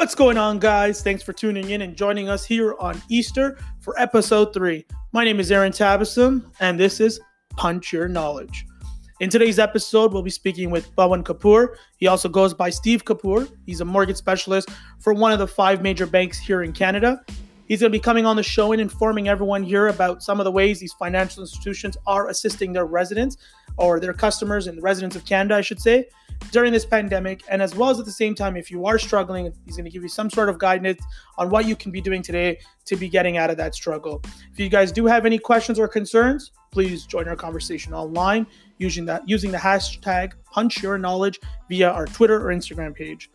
What's going on, guys? Thanks for tuning in and joining us here on Easter for episode three. My name is Aaron Tabasum, and this is Punch Your Knowledge. In today's episode, we'll be speaking with Pawan Kapoor. He also goes by Steve Kapoor. He's a mortgage specialist for one of the five major banks here in Canada. He's going to be coming on the show and informing everyone here about some of the ways these financial institutions are assisting their residents or their customers and the residents of Canada, I should say, during this pandemic. And as well as at the same time, if you are struggling, he's going to give you some sort of guidance on what you can be doing today to be getting out of that struggle. If you guys do have any questions or concerns, please join our conversation online using that using the hashtag punch your knowledge via our Twitter or Instagram page.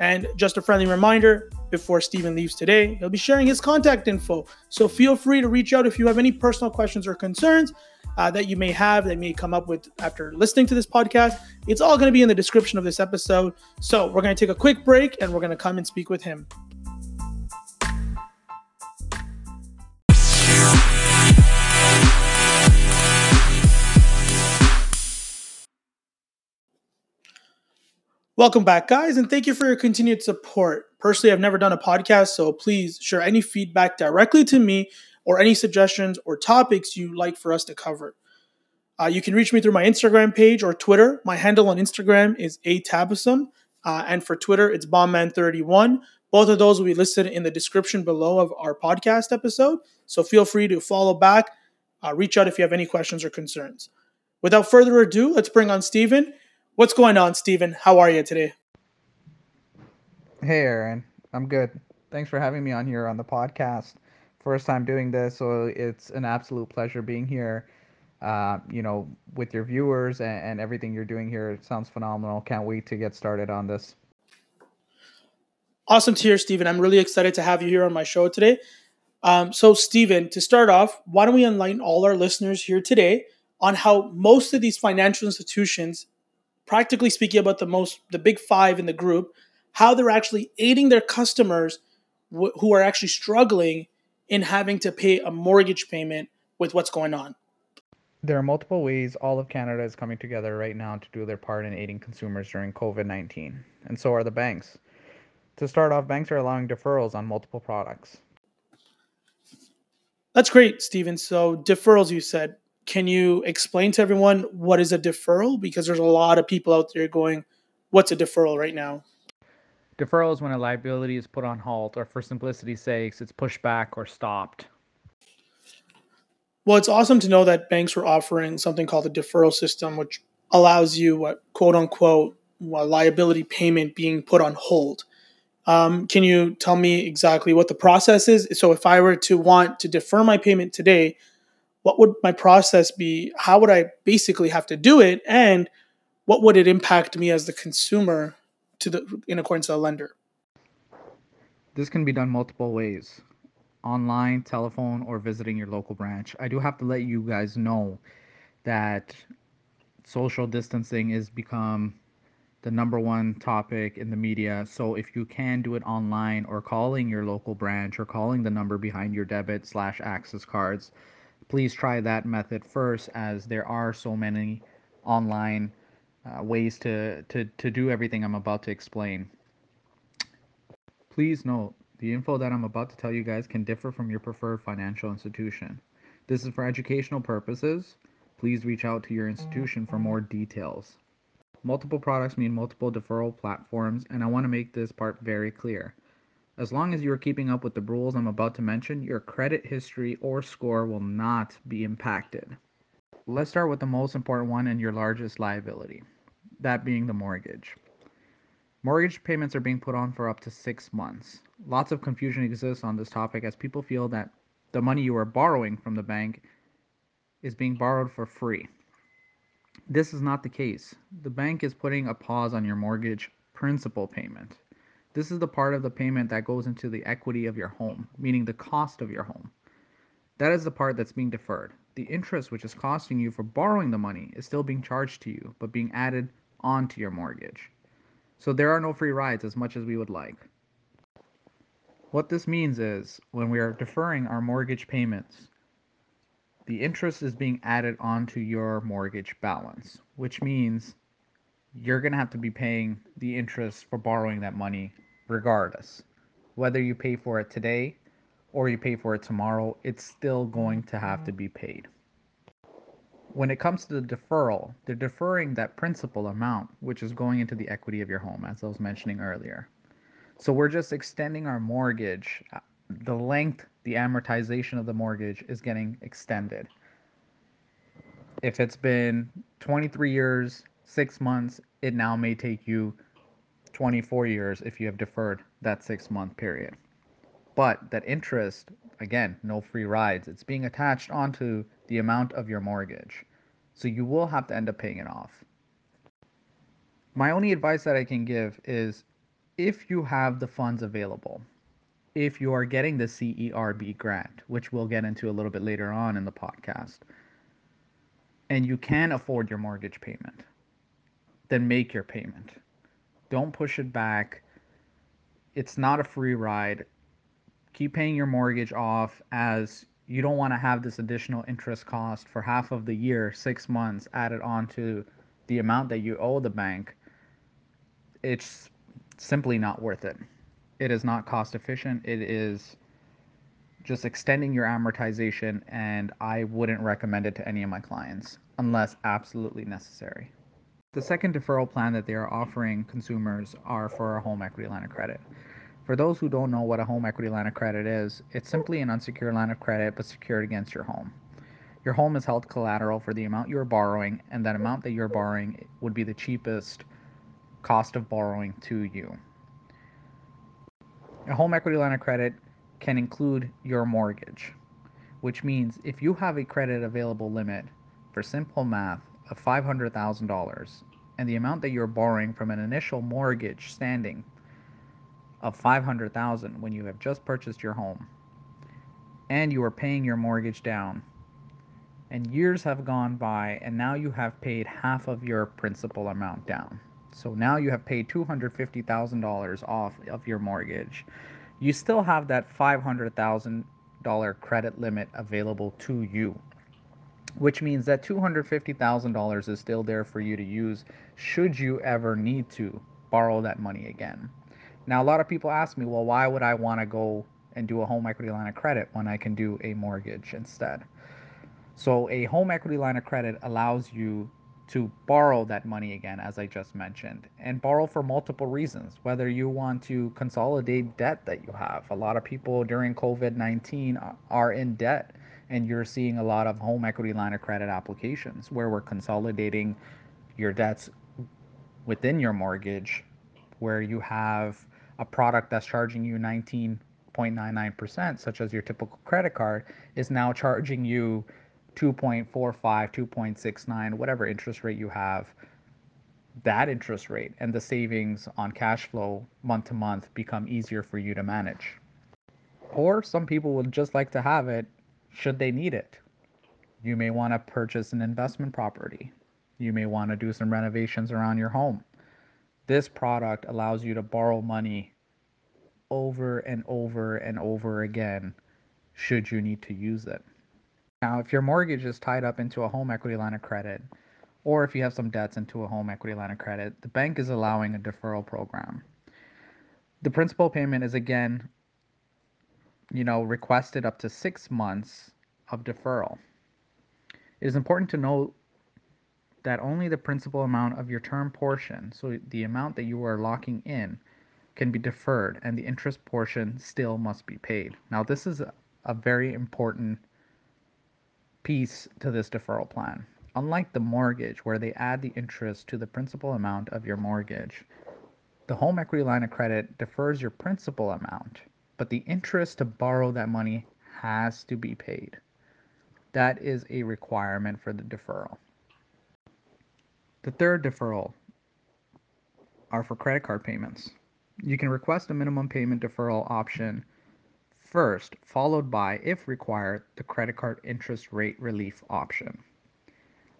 And just a friendly reminder before Stephen leaves today, he'll be sharing his contact info. So feel free to reach out if you have any personal questions or concerns uh, that you may have that may come up with after listening to this podcast. It's all going to be in the description of this episode. So we're going to take a quick break and we're going to come and speak with him. Welcome back, guys, and thank you for your continued support. Personally, I've never done a podcast, so please share any feedback directly to me or any suggestions or topics you'd like for us to cover. Uh, you can reach me through my Instagram page or Twitter. My handle on Instagram is atabasum, uh, and for Twitter, it's bombman31. Both of those will be listed in the description below of our podcast episode, so feel free to follow back. Uh, reach out if you have any questions or concerns. Without further ado, let's bring on Steven What's going on, Steven? How are you today? Hey, Aaron. I'm good. Thanks for having me on here on the podcast. First time doing this, so it's an absolute pleasure being here. Uh, you know, with your viewers and, and everything you're doing here, it sounds phenomenal. Can't wait to get started on this. Awesome to hear, Steven. I'm really excited to have you here on my show today. Um, so, Steven, to start off, why don't we enlighten all our listeners here today on how most of these financial institutions practically speaking about the most the big five in the group how they're actually aiding their customers wh- who are actually struggling in having to pay a mortgage payment with what's going on. There are multiple ways all of canada is coming together right now to do their part in aiding consumers during covid-19 and so are the banks. To start off banks are allowing deferrals on multiple products. That's great steven. So deferrals you said. Can you explain to everyone what is a deferral? Because there's a lot of people out there going, what's a deferral right now? Deferral is when a liability is put on halt, or for simplicity's sakes, it's pushed back or stopped. Well, it's awesome to know that banks were offering something called a deferral system, which allows you what quote unquote liability payment being put on hold. Um, can you tell me exactly what the process is? So, if I were to want to defer my payment today, what would my process be? How would I basically have to do it? And what would it impact me as the consumer to the in accordance to the lender? This can be done multiple ways. Online, telephone, or visiting your local branch. I do have to let you guys know that social distancing is become the number one topic in the media. So if you can do it online or calling your local branch or calling the number behind your debit slash access cards, please try that method first as there are so many online uh, ways to, to, to do everything I'm about to explain. Please note, the info that I'm about to tell you guys can differ from your preferred financial institution. This is for educational purposes. Please reach out to your institution for more details. Multiple products mean multiple deferral platforms, and I want to make this part very clear. As long as you are keeping up with the rules I'm about to mention, your credit history or score will not be impacted. Let's start with the most important one and your largest liability, that being the mortgage. Mortgage payments are being put on for up to six months. Lots of confusion exists on this topic as people feel that the money you are borrowing from the bank is being borrowed for free. This is not the case. The bank is putting a pause on your mortgage principal payment. This is the part of the payment that goes into the equity of your home, meaning the cost of your home. That is the part that's being deferred. The interest which is costing you for borrowing the money is still being charged to you, but being added onto your mortgage. So there are no free rides as much as we would like. What this means is when we are deferring our mortgage payments, the interest is being added onto your mortgage balance, which means you're going to have to be paying the interest for borrowing that money regardless. Whether you pay for it today or you pay for it tomorrow, it's still going to have to be paid. When it comes to the deferral, they're deferring that principal amount, which is going into the equity of your home, as I was mentioning earlier. So we're just extending our mortgage. Uh, the length, the amortization of the mortgage is getting extended. If it's been 23 years, six months, it now may take you 24 years if you have deferred that six month period. But that interest, again, no free rides, it's being attached onto the amount of your mortgage. So you will have to end up paying it off. My only advice that I can give is if you have the funds available, if you are getting the CERB grant, which we'll get into a little bit later on in the podcast, and you can afford your mortgage payment, then make your payment. Don't push it back. It's not a free ride. Keep paying your mortgage off as you don't want to have this additional interest cost for half of the year, six months added on to the amount that you owe the bank. It's simply not worth it. It is not cost efficient. It is just extending your amortization, and I wouldn't recommend it to any of my clients unless absolutely necessary. The second deferral plan that they are offering consumers are for a home equity line of credit. For those who don't know what a home equity line of credit is, it's simply an unsecured line of credit but secured against your home. Your home is held collateral for the amount you're borrowing, and that amount that you're borrowing would be the cheapest cost of borrowing to you. A home equity line of credit can include your mortgage, which means if you have a credit available limit for simple math of $500,000 and the amount that you're borrowing from an initial mortgage standing of 500,000 when you have just purchased your home and you are paying your mortgage down and years have gone by and now you have paid half of your principal amount down so now you have paid $250,000 off of your mortgage. You still have that $500,000 credit limit available to you, which means that $250,000 is still there for you to use should you ever need to borrow that money again. Now, a lot of people ask me, well, why would I want to go and do a home equity line of credit when I can do a mortgage instead? So, a home equity line of credit allows you to borrow that money again, as I just mentioned, and borrow for multiple reasons. Whether you want to consolidate debt that you have, a lot of people during COVID 19 are in debt, and you're seeing a lot of home equity line of credit applications where we're consolidating your debts within your mortgage, where you have a product that's charging you 19.99%, such as your typical credit card, is now charging you 2.45, 2.69, whatever interest rate you have, that interest rate and the savings on cash flow month to month become easier for you to manage. Or some people would just like to have it should they need it. You may want to purchase an investment property. You may want to do some renovations around your home. This product allows you to borrow money over and over and over again should you need to use it. Now, if your mortgage is tied up into a home equity line of credit, or if you have some debts into a home equity line of credit, the bank is allowing a deferral program. The principal payment is again, you know, requested up to six months of deferral. It is important to note that only the principal amount of your term portion, so the amount that you are locking in, can be deferred, and the interest portion still must be paid. Now, this is a, a very important piece to this deferral plan. Unlike the mortgage, where they add the interest to the principal amount of your mortgage, the home equity line of credit defers your principal amount, but the interest to borrow that money has to be paid. That is a requirement for the deferral. The third deferral are for credit card payments. You can request a minimum payment deferral option first, followed by, if required, the credit card interest rate relief option.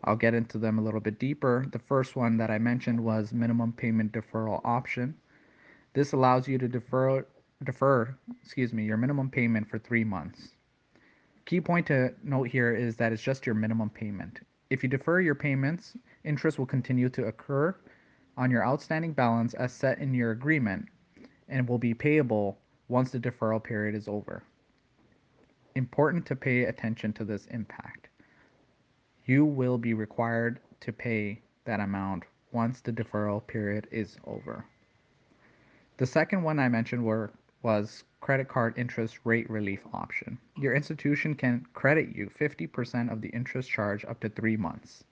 I'll get into them a little bit deeper. The first one that I mentioned was minimum payment deferral option. This allows you to defer defer, excuse me, your minimum payment for 3 months. Key point to note here is that it's just your minimum payment. If you defer your payments, interest will continue to occur on your outstanding balance as set in your agreement and will be payable once the deferral period is over. Important to pay attention to this impact. You will be required to pay that amount once the deferral period is over. The second one I mentioned were, was credit card interest rate relief option. Your institution can credit you 50% of the interest charge up to three months.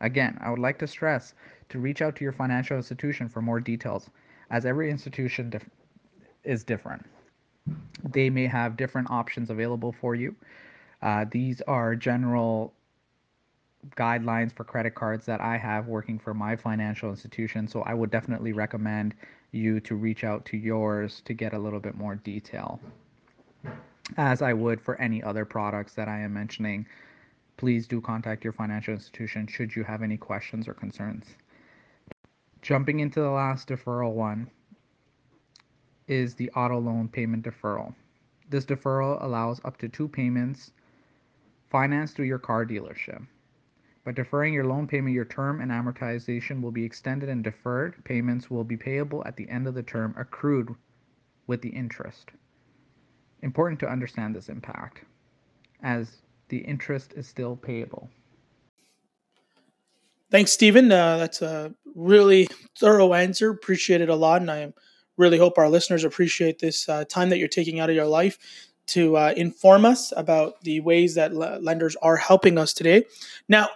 Again, I would like to stress to reach out to your financial institution for more details, as every institution dif- is different. They may have different options available for you. Uh, these are general guidelines for credit cards that I have working for my financial institution. So I would definitely recommend you to reach out to yours to get a little bit more detail. As I would for any other products that I am mentioning, please do contact your financial institution should you have any questions or concerns. Jumping into the last deferral one is the auto loan payment deferral. This deferral allows up to two payments financed through your car dealership. By deferring your loan payment, your term and amortization will be extended and deferred payments will be payable at the end of the term accrued with the interest. Important to understand this impact as the interest is still payable. Thanks, Stephen. Uh, that's a really thorough answer. Appreciate it a lot. And I really hope our listeners appreciate this uh, time that you're taking out of your life to uh, inform us about the ways that l- lenders are helping us today. Now,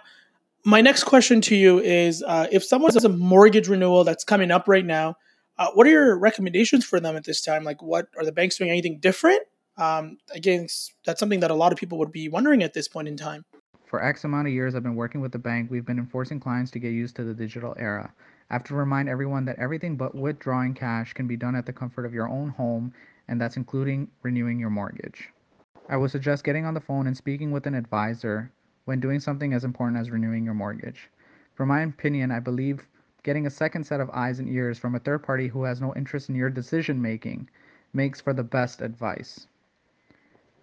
my next question to you is uh, if someone has a mortgage renewal that's coming up right now, uh, what are your recommendations for them at this time? Like, what are the banks doing anything different? Um, again, that's something that a lot of people would be wondering at this point in time. For X amount of years I've been working with the bank, we've been enforcing clients to get used to the digital era. I have to remind everyone that everything but withdrawing cash can be done at the comfort of your own home, and that's including renewing your mortgage. I would suggest getting on the phone and speaking with an advisor when doing something as important as renewing your mortgage. From my opinion, I believe getting a second set of eyes and ears from a third party who has no interest in your decision making makes for the best advice.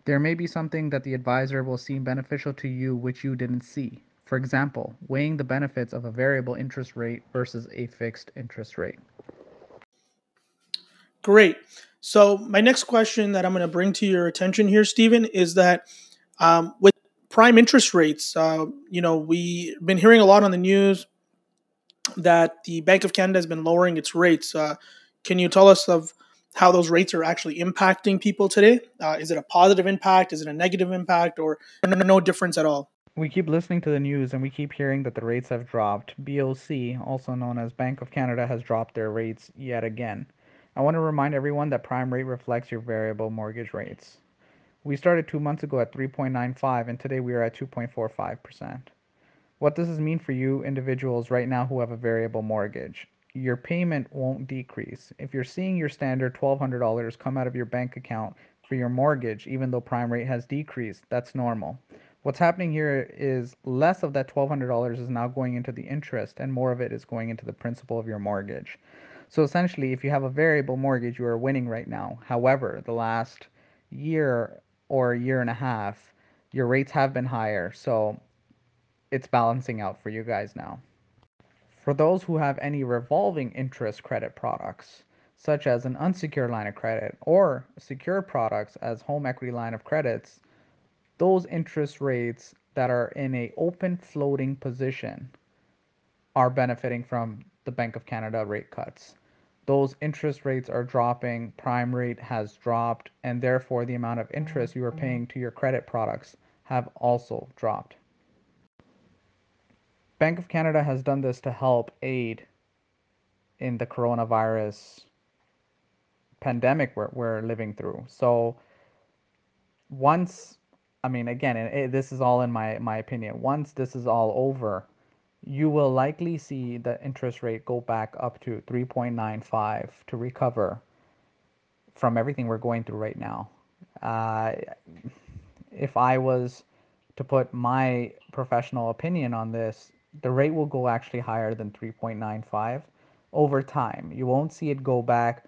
There may be something that the advisor will seem beneficial to you which you didn't see. For example, weighing the benefits of a variable interest rate versus a fixed interest rate. Great. So, my next question that I'm going to bring to your attention here, Stephen, is that um, with prime interest rates. Uh, you know, we've been hearing a lot on the news that the Bank of Canada has been lowering its rates. Uh, can you tell us of how those rates are actually impacting people today? Uh, is it a positive impact? Is it a negative impact, or no difference at all? We keep listening to the news and we keep hearing that the rates have dropped. BOC, also known as Bank of Canada, has dropped their rates yet again. I want to remind everyone that prime rate reflects your variable mortgage rates. We started two months ago at 3.95 and today we are at 2.45%. What does this mean for you individuals right now who have a variable mortgage? Your payment won't decrease. If you're seeing your standard $1,200 come out of your bank account for your mortgage, even though prime rate has decreased, that's normal. What's happening here is less of that $1,200 is now going into the interest and more of it is going into the principal of your mortgage. So essentially, if you have a variable mortgage, you are winning right now. However, the last year or a year and a half, your rates have been higher. So it's balancing out for you guys now. For those who have any revolving interest credit products, such as an unsecured line of credit or secured products as home equity line of credits, those interest rates that are in a open floating position are benefiting from the Bank of Canada rate cuts those interest rates are dropping, prime rate has dropped, and therefore the amount of interest you are paying to your credit products have also dropped. Bank of Canada has done this to help aid in the coronavirus pandemic we're, we're living through. So once, I mean, again, it, eh, this is all in my, my opinion, once this is all over, you will likely see the interest rate go back up to 3.95 to recover from everything we're going through right now. Uh, if I was to put my professional opinion on this, the rate will go actually higher than 3.95 over time. You won't see it go back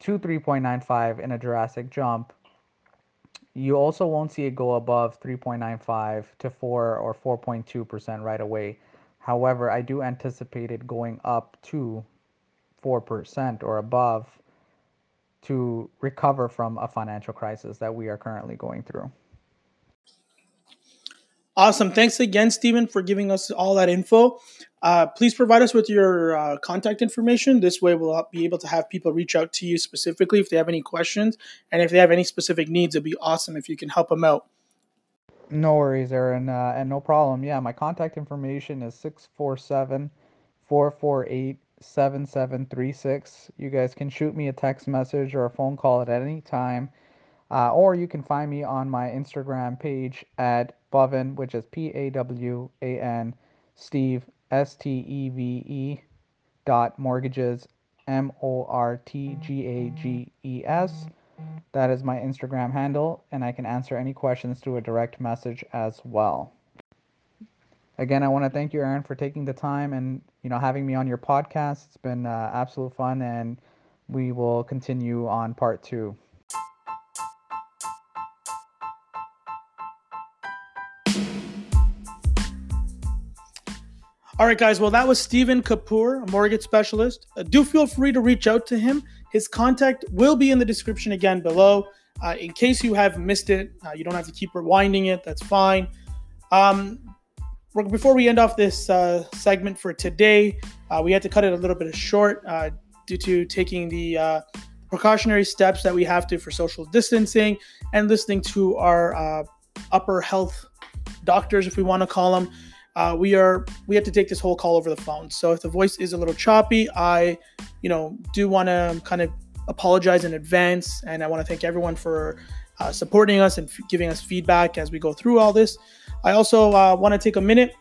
to 3.95 in a drastic jump. You also won't see it go above 3.95 to 4 or 4.2% right away However, I do anticipate it going up to 4% or above to recover from a financial crisis that we are currently going through. Awesome. Thanks again, Stephen, for giving us all that info. Uh, please provide us with your uh, contact information. This way, we'll be able to have people reach out to you specifically if they have any questions. And if they have any specific needs, it'd be awesome if you can help them out. No worries, Aaron. Uh, and no problem. Yeah, my contact information is 647 448 7736. You guys can shoot me a text message or a phone call at any time. Uh, or you can find me on my Instagram page at Pawan, which is P A W A N, Steve, S T E V E, dot mortgages, M O R T G A G E S. That is my Instagram handle, and I can answer any questions through a direct message as well. Again, I want to thank you, Aaron, for taking the time and you know having me on your podcast. It's been uh, absolute fun, and we will continue on part two. All right, guys. Well, that was Stephen Kapoor, a mortgage specialist. Uh, do feel free to reach out to him. His contact will be in the description again below. Uh, in case you have missed it, uh, you don't have to keep rewinding it. That's fine. Um, before we end off this uh, segment for today, uh, we had to cut it a little bit short uh, due to taking the precautionary steps that we have to for social distancing and listening to our upper health doctors, if we want to call them uh, we are we had to take this whole call over the phone. So if the voice is a little choppy, I, you know, do want to kind of apologize in advance, and I want to thank everyone for uh, supporting us and f- giving us feedback as we go through all this. I also uh, want to take a minute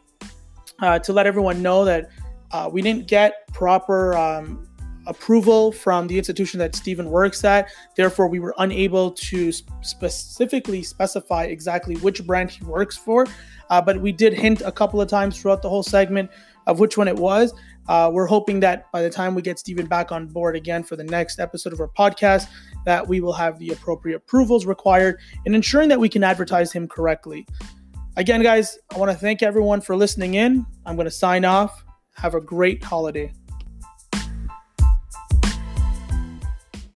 uh, to let everyone know that uh, we didn't get proper um, approval from the institution that Stephen works at. Therefore, we were unable to specifically specify exactly which brand he works for. Uh, but we did hint a couple of times throughout the whole segment of which one it was. Uh, we're hoping that by the time we get Stephen back on board again for the next episode of our podcast, that we will have the appropriate approvals required in ensuring that we can advertise him correctly. Again, guys, I want to thank everyone for listening in. I'm going to sign off. Have a great holiday.